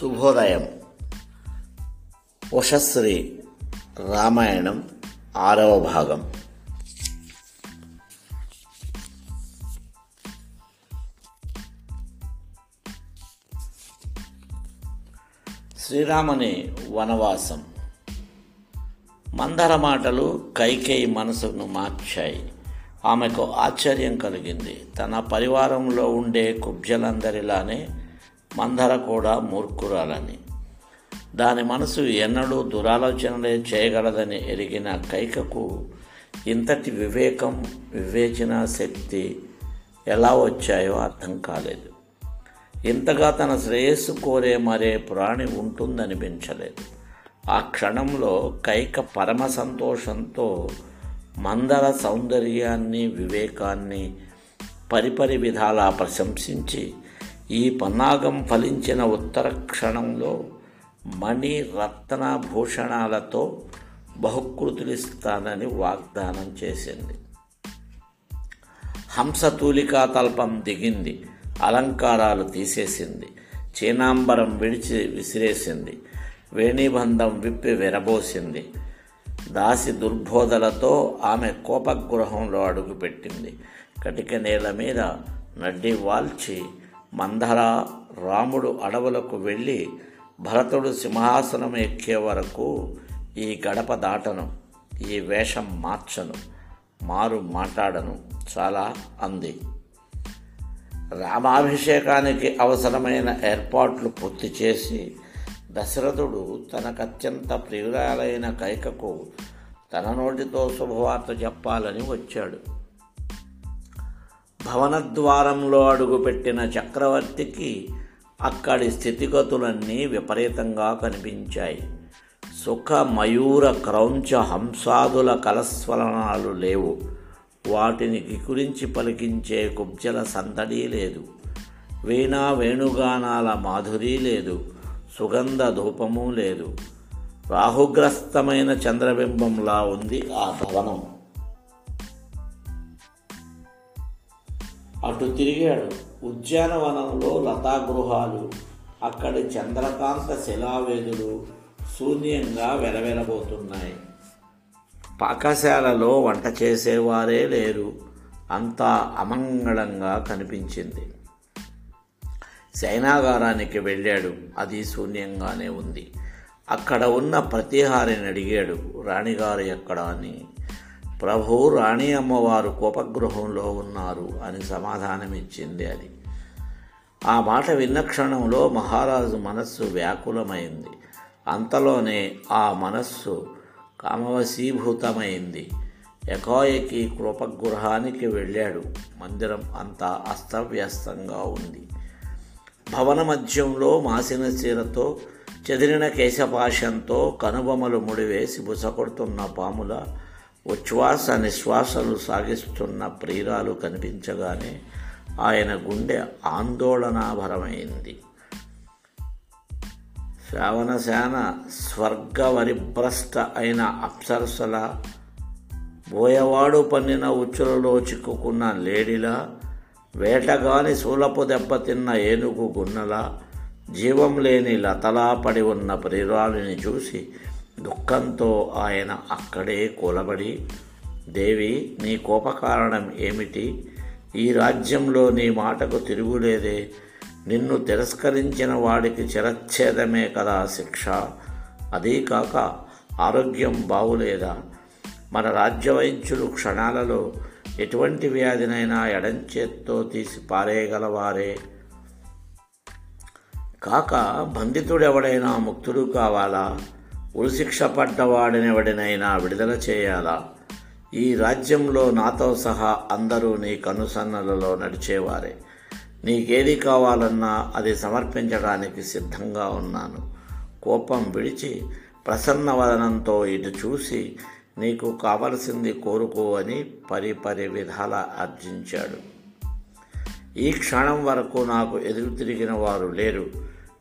శుభోదయం. ఉషశ్రీ రామాయణం ఆరవ భాగం. శ్రీరాముని వనవాసం. మందర మాటలు కైకేయి మనసును మార్చాయి. ఆమెకు ఆశ్చర్యం కలిగింది. తన పరివారంలో ఉండే కుబ్జలందరిలానే మందర కూడా మూర్ఖురాలని. దాని మనసు ఎన్నడూ దురాలోచనలే చేయగలదని ఎరిగిన కైకకు ఇంతటి వివేకం వివేచన శక్తి ఎలా వచ్చాయో అర్థం కాలేదు. ఇంతగా తన శ్రేయస్సు కోరే మరే ప్రాణి ఉంటుందనిపించలేదు. ఆ క్షణంలో కైక పరమ సంతోషంతో మందర సౌందర్యాన్ని వివేకాన్ని పరిపరి విధాలా ప్రశంసించి ఈ పన్నాగం ఫలించిన ఉత్తర క్షణంలో మణి రత్న భూషణాలతో బహుకృతులిస్తానని వాగ్దానం చేసింది. హంసతూలికా తల్పం దిగింది. అలంకారాలు తీసేసింది. చీనాంబరం విడిచి విసిరేసింది. వేణిబంధం విప్పి విరబోసింది. దాసి దుర్బోధలతో ఆమె కోపగృహంలో అడుగుపెట్టింది. కటిక నేల మీద నడ్డి వాల్చి మందర రాముడు అడవులకు వెళ్ళి భరతుడు సింహాసనం ఎక్కే వరకు ఈ గడప దాటను ఈ వేషం మార్చను మారు మాట్లాడను చాలా అంది. రామాభిషేకానికి అవసరమైన ఏర్పాట్లు పూర్తి చేసి దశరథుడు తనకత్యంత ప్రియురాలైన కైకకు తన నోటితో శుభవార్త చెప్పాలని వచ్చాడు. భవనద్వారంలో అడుగుపెట్టిన చక్రవర్తికి అక్కడి స్థితిగతులన్నీ విపరీతంగా కనిపించాయి. సుఖ మయూర క్రౌంచ హంసాదుల కలస్వలనాలు లేవు. వాటిని గికురించి పలికించే కుబ్జల సందడి లేదు. వీణా వేణుగానాల మాధురి లేదు. సుగంధ ధూపము లేదు. రాహుగ్రస్తమైన చంద్రబింబంలా ఉంది ఆ భవనం. అటు తిరిగాడు. ఉద్యానవనంలో లతాగృహాలు అక్కడి చంద్రకాంత శిలావేదులు శూన్యంగా వెలవెలబోతున్నాయి. పాకశాలలో వంట చేసేవారే లేరు. అంతా అమంగళంగా కనిపించింది. సైనాగారానికి వెళ్ళాడు. అది శూన్యంగానే ఉంది. అక్కడ ఉన్న ప్రతిహారిని అడిగాడు. రాణిగారు ఎక్కడ అని. ప్రభు రాణి అమ్మవారు కోపగృహంలో ఉన్నారు అని సమాధానమిచ్చింది అది. ఆ మాట విన్న క్షణంలో మహారాజు మనస్సు వ్యాకులమైంది. అంతలోనే ఆ మనస్సు కామవశీభూతమైంది. ఎకాయకి కృపగృహానికి వెళ్ళాడు. మందిరం అంతా అస్తవ్యస్తంగా ఉంది. భవన మధ్యంలో మాసిన చీరతో చెదిరిన కేశపాశంతో కనుబొమలు ముడివేసి బుసకొడుతున్న పాముల ఉచ్ఛ్వాస నిశ్వాసలు సాగిస్తున్న ప్రియురాలు కనిపించగానే ఆయన గుండె ఆందోళనాభరమైంది. శ్రావణశాన స్వర్గవరిభ్రష్ట అయిన అప్సరసల బోయవాడు పన్నిన ఉచ్చులలో చిక్కుకున్న లేడిలా వేటగాని శూలపు దెబ్బతిన్న ఏనుగు గున్నలా జీవం లేని లతలా పడి ఉన్న ప్రియురాలిని చూసి దుఃఖంతో ఆయన అక్కడే కూలబడి దేవి నీ కోపకారణం ఏమిటి? ఈ రాజ్యంలో నీ మాటకు తిరుగులేదే. నిన్ను తిరస్కరించిన వాడికి చిరచ్ఛేదమే కదా శిక్ష. అదీ కాక ఆరోగ్యం బాగులేదా? మన రాజ్యవైద్యులు క్షణాలలో ఎటువంటి వ్యాధినైనా ఎడంచేత్తో తీసి పారేయగలవారే? కాక బంధితుడెవడైనా ముక్తుడు కావాలా? ఉరిశిక్ష పడ్డవాడినెవడినైనా విడుదల చేయాలా? ఈ రాజ్యంలో నాతో సహా అందరూ నీ కనుసన్నలలో నడిచేవారే. నీకేది కావాలన్నా అది సమర్పించడానికి సిద్ధంగా ఉన్నాను. కోపం విడిచి ప్రసన్నవదనంతో ఇటు చూసి నీకు కావలసింది కోరుకో అని పరిపరి విధాల అర్జించాడు ఈ క్షణం వరకు నాకు ఎదురు తిరిగిన వారు లేరు.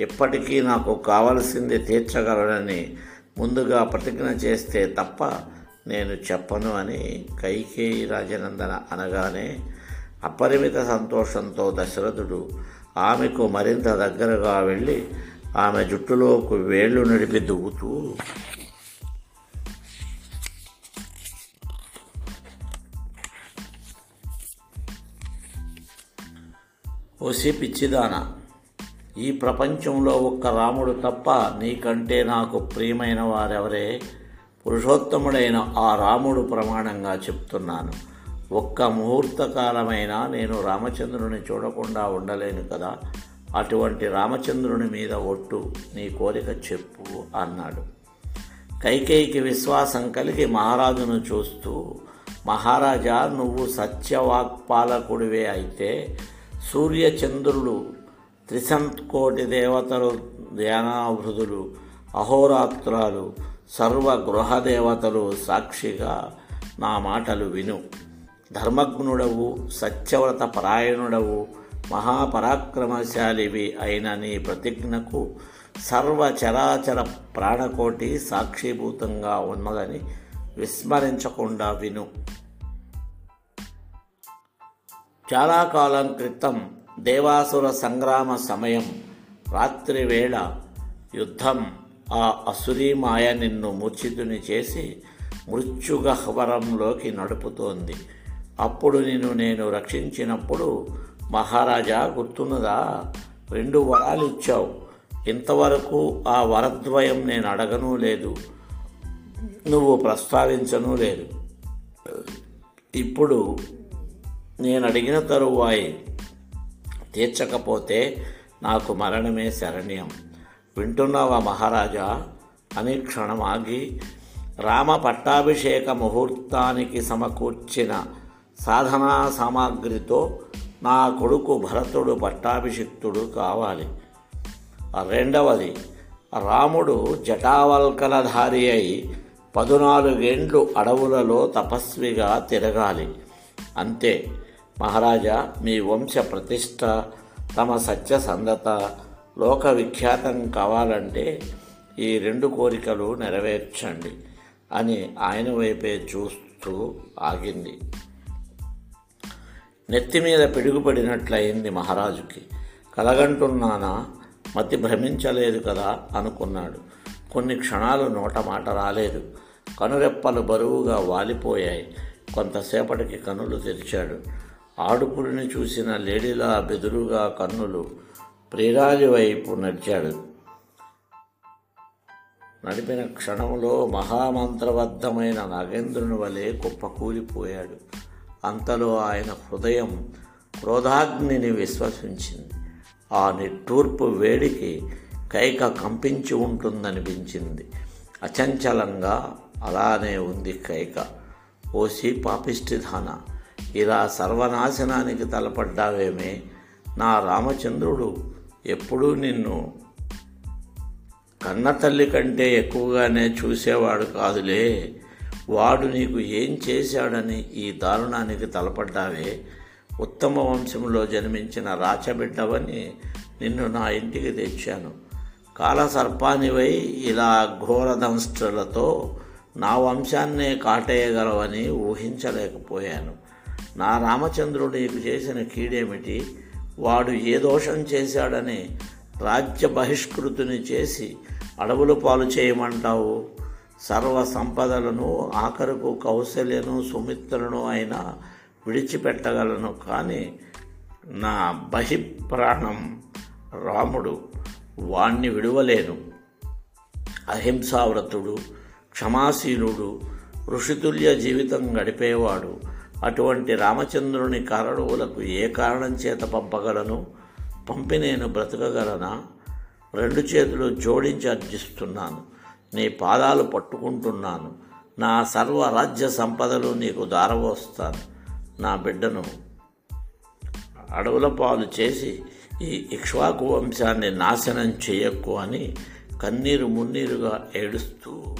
ఎప్పటికీ నాకు కావలసింది తీర్చగలనని ముందుగా ప్రతిజ్ఞ చేస్తే తప్ప నేను చెప్పను అని కైకేయి రాజనందన అనగానే అపరిమిత సంతోషంతో దశరథుడు ఆమెకు మరింత దగ్గరగా వెళ్ళి ఆమె జుట్టులోకి వేళ్ళు నడిపి దువ్వుతూ ఓసి పిచ్చిదానా ఈ ప్రపంచంలో ఒక్క రాముడు తప్ప నీకంటే నాకు ప్రియమైన వారెవరే? పురుషోత్తముడైన ఆ రాముడు ప్రమాణంగా చెప్తున్నాను. ఒక్క ముహూర్తకాలమైనా నేను రామచంద్రుని చూడకుండా ఉండలేను కదా? అటువంటి రామచంద్రుని మీద ఒట్టు నీ కోరిక చెప్పు అన్నాడు. కైకేయికి విశ్వాసం కలిగి మహారాజును చూస్తూ మహారాజా నువ్వు సత్యవాక్పాలకుడివే అయితే సూర్యచంద్రులు త్రిసంకోటి దేవతలు ధ్యానాభృతులు అహోరాత్రాలు సర్వ గృహ దేవతలు సాక్షిగా నా మాటలు విను. ధర్మజ్ఞుడవు సత్యవ్రత పరాయణుడవు మహాపరాక్రమశాలివి అయిన నీ ప్రతిజ్ఞకు సర్వచరాచర ప్రాణకోటి సాక్షిభూతంగా ఉన్నదని విస్మరించకుండా విను. చాలా కాలం క్రితం దేవాసుర సంగ్రామ సమయం రాత్రి వేళ యుద్ధం ఆ అసురీ మాయ నిన్ను మూర్ఛితుని చేసి మృత్యుగహ్వరంలోకి నడుపుతోంది. అప్పుడు నిన్ను నేను రక్షించినప్పుడు మహారాజా గుర్తున్నదా? రెండు వరాలు ఇచ్చావు. ఇంతవరకు ఆ వరద్వయం నేను అడగను లేదు. నువ్వు ప్రస్తావించను లేదు. ఇప్పుడు నేను అడిగిన తరువాయి తీర్చకపోతే నాకు మరణమే శరణ్యం. వింటున్నావా మహారాజా? అని క్షణం ఆగి రామ పట్టాభిషేక ముహూర్తానికి సమకూర్చిన సాధనా సామాగ్రితో నా కొడుకు భరతుడు పట్టాభిషిక్తుడు కావాలి. రెండవది రాముడు జటావల్కలధారి అయి పదునాలుగేండ్లు అడవులలో తపస్విగా తిరగాలి. అంతే. మహారాజా మీ వంశ ప్రతిష్ట తమ సత్యసంధత లోక విఖ్యాతం కావాలంటే ఈ రెండు కోరికలు నెరవేర్చండి అని ఆయన వైపే చూస్తూ ఆగింది. నెత్తి మీద పిడుగుపడినట్లయింది మహారాజుకి. కలగంటున్నానా? మతి భ్రమించలేదు కదా అనుకున్నాడు. కొన్ని క్షణాలు నోట మాట రాలేదు. కనురెప్పలు బరువుగా వాలిపోయాయి. కొంతసేపటికి కనులు తెరిచాడు. ఆడుపుడిని చూసిన లేడీలా బెదురుగా కన్నులు ప్రేరాలి వైపు నడిచాడు. నడిపిన క్షణంలో మహామంత్రబద్ధమైన నాగేంద్రుని వలె కుప్పకూలిపోయాడు అంతలో ఆయన హృదయం క్రోధాగ్నిని విశ్వసించింది. ఆ నిట్టూర్పు వేడికి కైక కంపించి ఉంటుందనిపించింది. అచంచలంగా అలానే ఉంది కైక. ఓసి పాపిష్టిధాన ఇలా సర్వనాశనానికి తలపడ్డావేమే. నా రామచంద్రుడు ఎప్పుడూ నిన్ను కన్న తల్లి కంటే ఎక్కువగానే చూసేవాడు కాదులే. వాడు నీకు ఏం చేశాడని ఈ దారుణానికి తలపడ్డావే. ఉత్తమ వంశంలో జన్మించిన రాచబిడ్డవని నిన్ను నా ఇంటికి తెచ్చాను. కాలసర్పానివై ఇలా ఘోరదంష్ట్రులతో నా వంశాన్నే కాటేయగలవని ఊహించలేకపోయాను. నా రామచంద్రుడు నీకు చేసిన కీడేమిటి? వాడు ఏ దోషం చేశాడని రాజ్య బహిష్కృతిని చేసి అడవులు పాలు చేయమంటావు. సర్వ సంపదలను ఆఖరుకు కౌశల్యను సుమిత్రను అయినా విడిచిపెట్టగలను. కానీ నా బహిప్రాణం రాముడు వాణ్ణి విడువలేను. అహింసావ్రతుడు క్షమాశీలుడు ఋషితుల్య జీవితం గడిపేవాడు. అటువంటి రామచంద్రుని కరణువులకు ఏ కారణం చేత పంపగలను? పంపి నేను బ్రతకగలనా? రెండు చేతులు జోడించి అర్జిస్తున్నాను. నీ పాదాలు పట్టుకుంటున్నాను. నా సర్వ రాజ్య సంపదలు నీకు దారవోస్తాను నా బిడ్డను అడవుల పాలు చేసి ఈ ఇక్ష్వాకు వంశాన్ని నాశనం చేయక్కు అని కన్నీరు మున్నీరుగా ఏడుస్తూ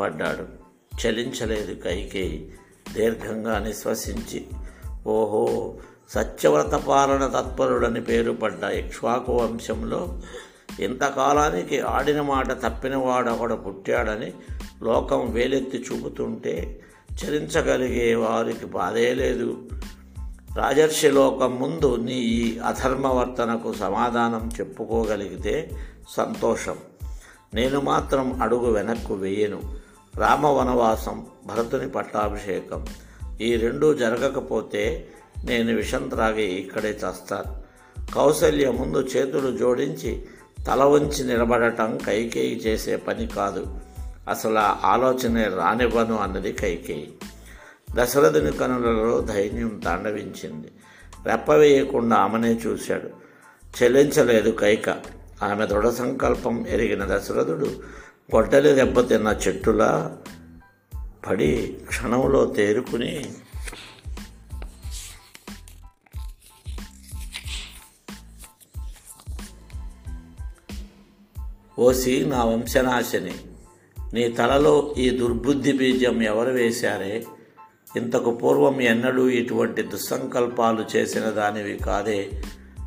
పడ్డాడు. చలించలేదు కైకేయి. దీర్ఘంగా నిశ్వసించి ఓహో సత్యవ్రత పాలన తత్పరుడని పేరు పడ్డ ఇక్ష్వాకు వంశంలో ఇంతకాలానికి ఆడిన మాట తప్పినవాడు ఒకడు పుట్టాడని లోకం వేలెత్తి చూపుతుంటే చరించగలిగే వారికి బాధే లేదు. రాజర్షి లోకం ముందు నీ ఈ అధర్మవర్తనకు సమాధానం చెప్పుకోగలిగితే సంతోషం. నేను మాత్రం అడుగు వెనక్కు వేయను. రామ వనవాసం భరతుని పట్టాభిషేకం. ఈ రెండూ జరగకపోతే నేను విషం త్రాగి ఇక్కడే చస్తాను కౌశల్య ముందు చేతులు జోడించి తల వంచి నిలబడటం కైకేయి చేసే పని కాదు. అసలు ఆ ఆలోచనే రానివ్వను అన్నది కైకేయి. దశరథుని కనులలో ధైర్యం తాండవించింది. రెప్పవేయకుండా ఆమెనే చూశాడు. చెల్లించలేదు కైక. ఆమె దృఢ సంకల్పం ఎరిగిన దశరథుడు గొడ్డలి దెబ్బతిన్న చెట్టులా పడి క్షణంలో తేరుకుని ఓసి నా వంశనాశని నీ తలలో ఈ దుర్బుద్ధి బీజం ఎవరు వేశారే? ఇంతకు పూర్వం ఎన్నడూ ఇటువంటి దుస్సంకల్పాలు చేసిన దానివి కాదే.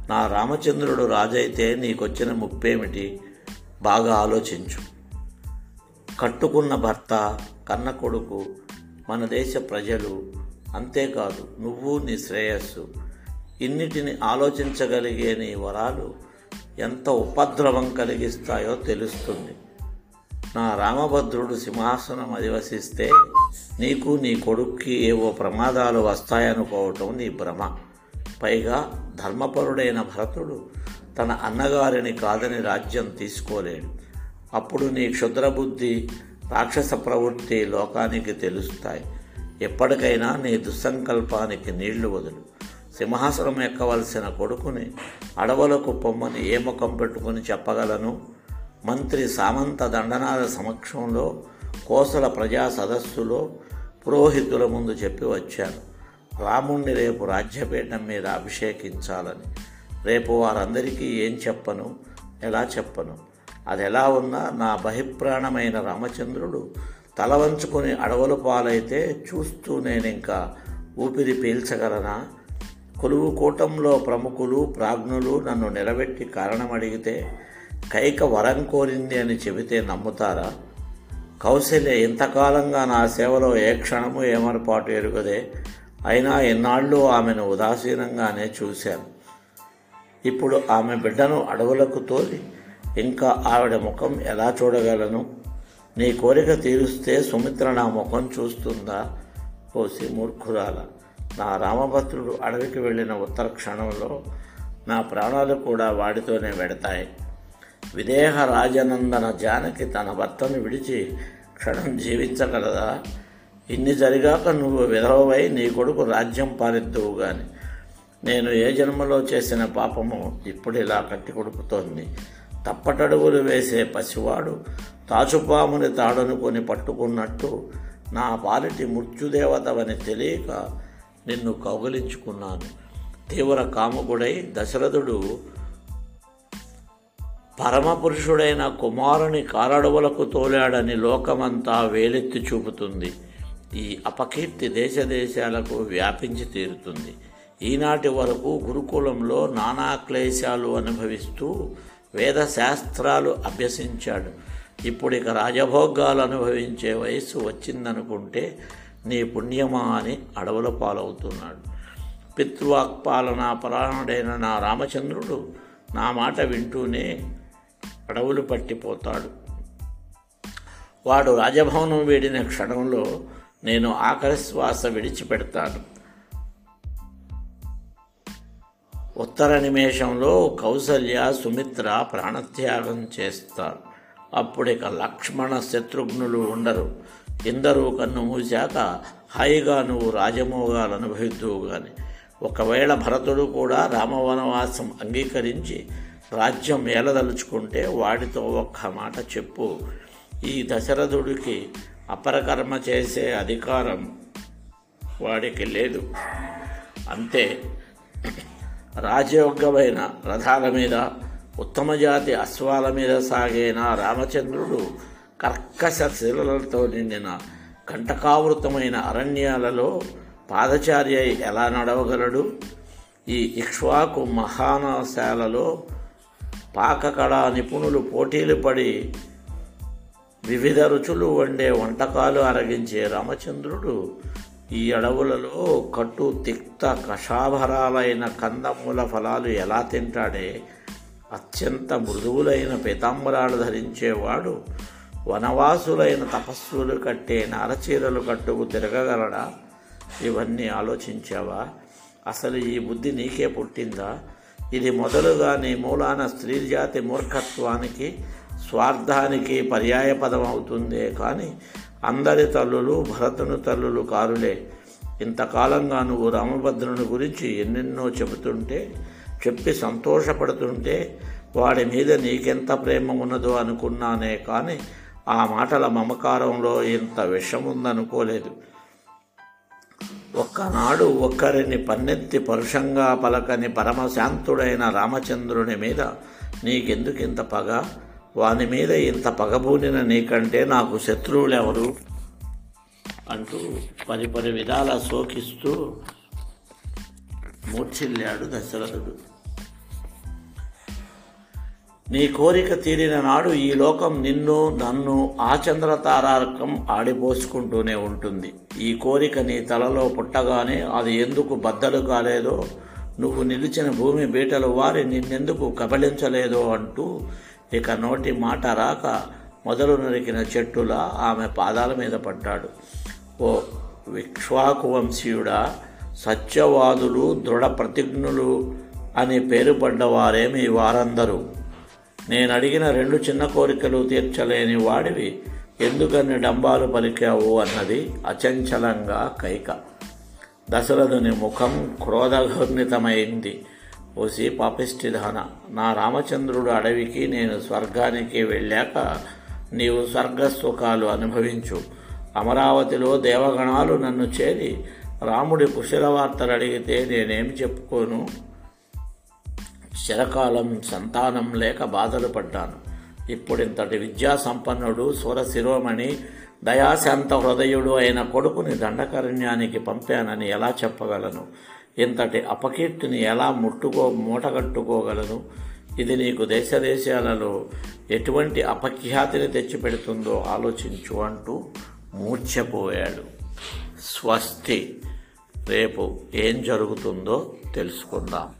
నా రామచంద్రుడు రాజైతే నీకొచ్చిన ముప్పేమిటి? బాగా ఆలోచించు. కట్టుకున్న భర్త కన్న కొడుకు మన దేశ ప్రజలు అంతేకాదు. నువ్వు నీ శ్రేయస్సు. ఇన్నిటిని ఆలోచించగలిగే నీ వరాలు ఎంత ఉపద్రవం కలిగిస్తాయో తెలుస్తుంది. నా రామభద్రుడు సింహాసనం అధివసిస్తే నీకు నీ కొడుక్కి ఏవో ప్రమాదాలు వస్తాయనుకోవటం నీ భ్రమ. పైగా ధర్మపరుడైన భరతుడు తన అన్నగారిని కాదని రాజ్యం తీసుకోలేడు. అప్పుడు నీ క్షుద్రబుద్ధి రాక్షస ప్రవృత్తి లోకానికి తెలుస్తాయి. ఎప్పటికైనా నీ దుస్సంకల్పానికి నీళ్ళు వదులు. సింహాసనం ఎక్కవలసిన కొడుకుని అడవులకు పొమ్మని ఏ ముఖం పెట్టుకుని చెప్పగలను? మంత్రి సామంత దండనాల సమక్షంలో కోసల ప్రజా సదస్సులో పురోహితుల ముందు చెప్పి వచ్చాను. రాముణ్ణి రేపు రాజ్యపీఠం మీద అభిషేకించాలని. రేపు వారందరికీ ఏం చెప్పను? ఎలా చెప్పను? అది ఎలా ఉన్నా నా బహిప్రాణమైన రామచంద్రుడు తల వంచుకొని అడవుల పాలైతే చూస్తూ నేను ఇంకా ఊపిరి పీల్చగలనా? కొలువు కూటంలో ప్రముఖులు ప్రాజ్ఞులు నన్ను నిలబెట్టి కారణం అడిగితే కైక వరం కోరింది అని చెబితే నమ్ముతారా? కౌశల్య ఇంతకాలంగా నా సేవలో ఏ క్షణము ఏమరపాటు ఎరుగదే. అయినా ఎన్నాళ్ళు ఆమెను ఉదాసీనంగానే చూశాను. ఇప్పుడు ఆమె బిడ్డను అడవులకు తోలి ఇంకా ఆవిడ ముఖం ఎలా చూడగలను? నీ కోరిక తీరుస్తే సుమిత్ర నా ముఖం చూస్తుందా? పోసి మూర్ఖురాల. నా రామభద్రుడు అడవికి వెళ్ళిన ఉత్తర క్షణంలో నా ప్రాణాలు కూడా వాడితోనే వెడతాయి. విదేహ రాజనందన జానకి తన భర్తను విడిచి క్షణం జీవించగలదా? ఇన్ని జరిగాక నువ్వు విధవై నీ కొడుకు రాజ్యం పాలిద్దువు గాని. నేను ఏ జన్మలో చేసిన పాపము ఇప్పుడు ఇలా కట్టి కొడుకుతోంది తప్పటడుగులు వేసే పసివాడు తాచుపాముని తాడనుకొని పట్టుకున్నట్టు నా పాలిటి మృత్యుదేవతవని తెలియక నిన్ను కౌగిలించుకున్నాను. తీవ్ర కాముకుడై దశరథుడు పరమపురుషుడైన కుమారుని కారడవులకు తోలాడని లోకమంతా వేలెత్తి చూపుతుంది. ఈ అపకీర్తి దేశ దేశాలకు వ్యాపించి తీరుతుంది. ఈనాటి వరకు గురుకులంలో నానా క్లేశాలు అనుభవిస్తూ వేద శాస్త్రాలు అభ్యసించాడు. ఇప్పుడు ఇక రాజభోగాలు అనుభవించే వయస్సు వచ్చిందనుకుంటే నీ పుణ్యమా అని అడవుల పాలవుతున్నాడు. పితృవాక్పాలనా పరాయణుడైన నా రామచంద్రుడు నా మాట వింటూనే అడవులు పట్టిపోతాడు. వాడు రాజభవనం వీడిన క్షణంలో నేను ఆఖరి శ్వాస విడిచిపెడతాను. ఉత్తర నిమేషంలో కౌసల్య సుమిత్ర ప్రాణత్యాగం చేస్తారు. అప్పుడిక లక్ష్మణ శత్రుఘ్నులు ఉండరు. ఎందరూ కన్ను మూశాక హాయిగా నువ్వు రాజమోగాలు అనుభవిద్దువు కానీ ఒకవేళ భరతుడు కూడా రామవనవాసం అంగీకరించి రాజ్యం ఏలదలుచుకుంటే వాడితో ఒక్క మాట చెప్పు. ఈ దశరథుడికి అపరకర్మ చేసే అధికారం వాడికి లేదు. అంతే. రాజయోగ్యమైన రథాల మీద ఉత్తమ జాతి అశ్వాల మీద సాగిన రామచంద్రుడు కర్కశ శిలలతో నిండిన కంటకావృతమైన అరణ్యాలలో పాదచారి అయి ఎలా నడవగలడు? ఈ ఇక్ష్వాకు మహానశాలలో పాకకళా నిపుణులు పోటీలు పడి వివిధ రుచులు వండే వంటకాలు అరగించే రామచంద్రుడు ఈ అడవులలో కట్టు తిక్త కషాభరాలైన కందమూల ఫలాలు ఎలా తింటాడే? అత్యంత మృదువులైన పీతాంబరాలు ధరించేవాడు వనవాసులైన తపస్సులు కట్టే నారచీరలు కట్టుకు తిరగగలడా? ఇవన్నీ ఆలోచించావా? అసలు ఈ బుద్ధి నీకే పుట్టిందా? ఇది మొదలుగా నీ మూలాన స్త్రీ జాతి మూర్ఖత్వానికి స్వార్థానికి పర్యాయపదం అవుతుందే కానీ అందరి తల్లులు భరతుని తల్లులు కారులే. ఇంతకాలంగా నువ్వు రామభద్రుని గురించి ఎన్నెన్నో చెబుతుంటే చెప్పి సంతోషపడుతుంటే వాడి మీద నీకెంత ప్రేమ ఉన్నదో అనుకున్నానే కానీ ఆ మాటల మమకారంలో ఇంత విషం ఉందనుకోలేదు ఒక్కనాడు ఒక్కరిని పన్నెత్తి పరుషంగా పలకని పరమశాంతుడైన రామచంద్రుని మీద నీకెందుకు ఇంత పగ? వాని మీద ఇంత పగబూనిన నీకంటే నాకు శత్రువులెవరు? అంటూ పది పది విధాల శోకిస్తూ మూర్ఛిల్లాడు దశరథుడు. నీ కోరిక తీరిన నాడు ఈ లోకం నిన్ను నన్ను ఆచంద్ర తారార్కం ఆడిపోసుకుంటూనే ఉంటుంది. ఈ కోరిక నీ తలలో పుట్టగానే అది ఎందుకు బద్దలు కాలేదో నువ్వు నిలిచిన భూమి బీటలు వారి నిన్నెందుకు కబలించలేదో అంటూ ఇక నోటి మాట రాక మొదలు నరికిన చెట్టులా ఆమె పాదాల మీద పడ్డాడు. ఓ విక్ష్వాకు వంశీయుడా సత్యవాదులు దృఢ ప్రతిజ్ఞులు అని పేరు పడ్డవారే మీ వారందరూ? నేను అడిగిన రెండు చిన్న కోరికలు తీర్చలేని వాడివి. ఎందుకని డంబాలు పలికావు అన్నది అచంచలంగా కైక. దశరథుని ముఖం క్రోధఘర్ణితమైంది. ఓసి పాపిష్టిధాన నా రామచంద్రుడు అడవికి నేను స్వర్గానికి వెళ్ళాక నీవు స్వర్గసుఖాలు అనుభవించు. అమరావతిలో దేవగణాలు నన్ను చేరి రాముడి కుశల వార్తలు అడిగితే నేనేం చెప్పుకోను? చిరకాలం సంతానం లేక బాధలు పడ్డాను. ఇప్పుడింతటి విద్యా సంపన్నుడు శిరోమణి దయాశాంత హృదయుడు అయిన కొడుకుని దండకరణ్యానికి పంపానని ఎలా చెప్పగలను? ఇంతటి అపకీర్తిని ఎలా ముట్టుకో మూటగట్టుకోగలను? ఇది నీకు దేశదేశాలలో ఎటువంటి అపఖ్యాతిని తెచ్చిపెడుతుందో ఆలోచించు అంటూ మూర్ఛపోయాడు. స్వస్తి. రేపు ఏం జరుగుతుందో తెలుసుకుందాం.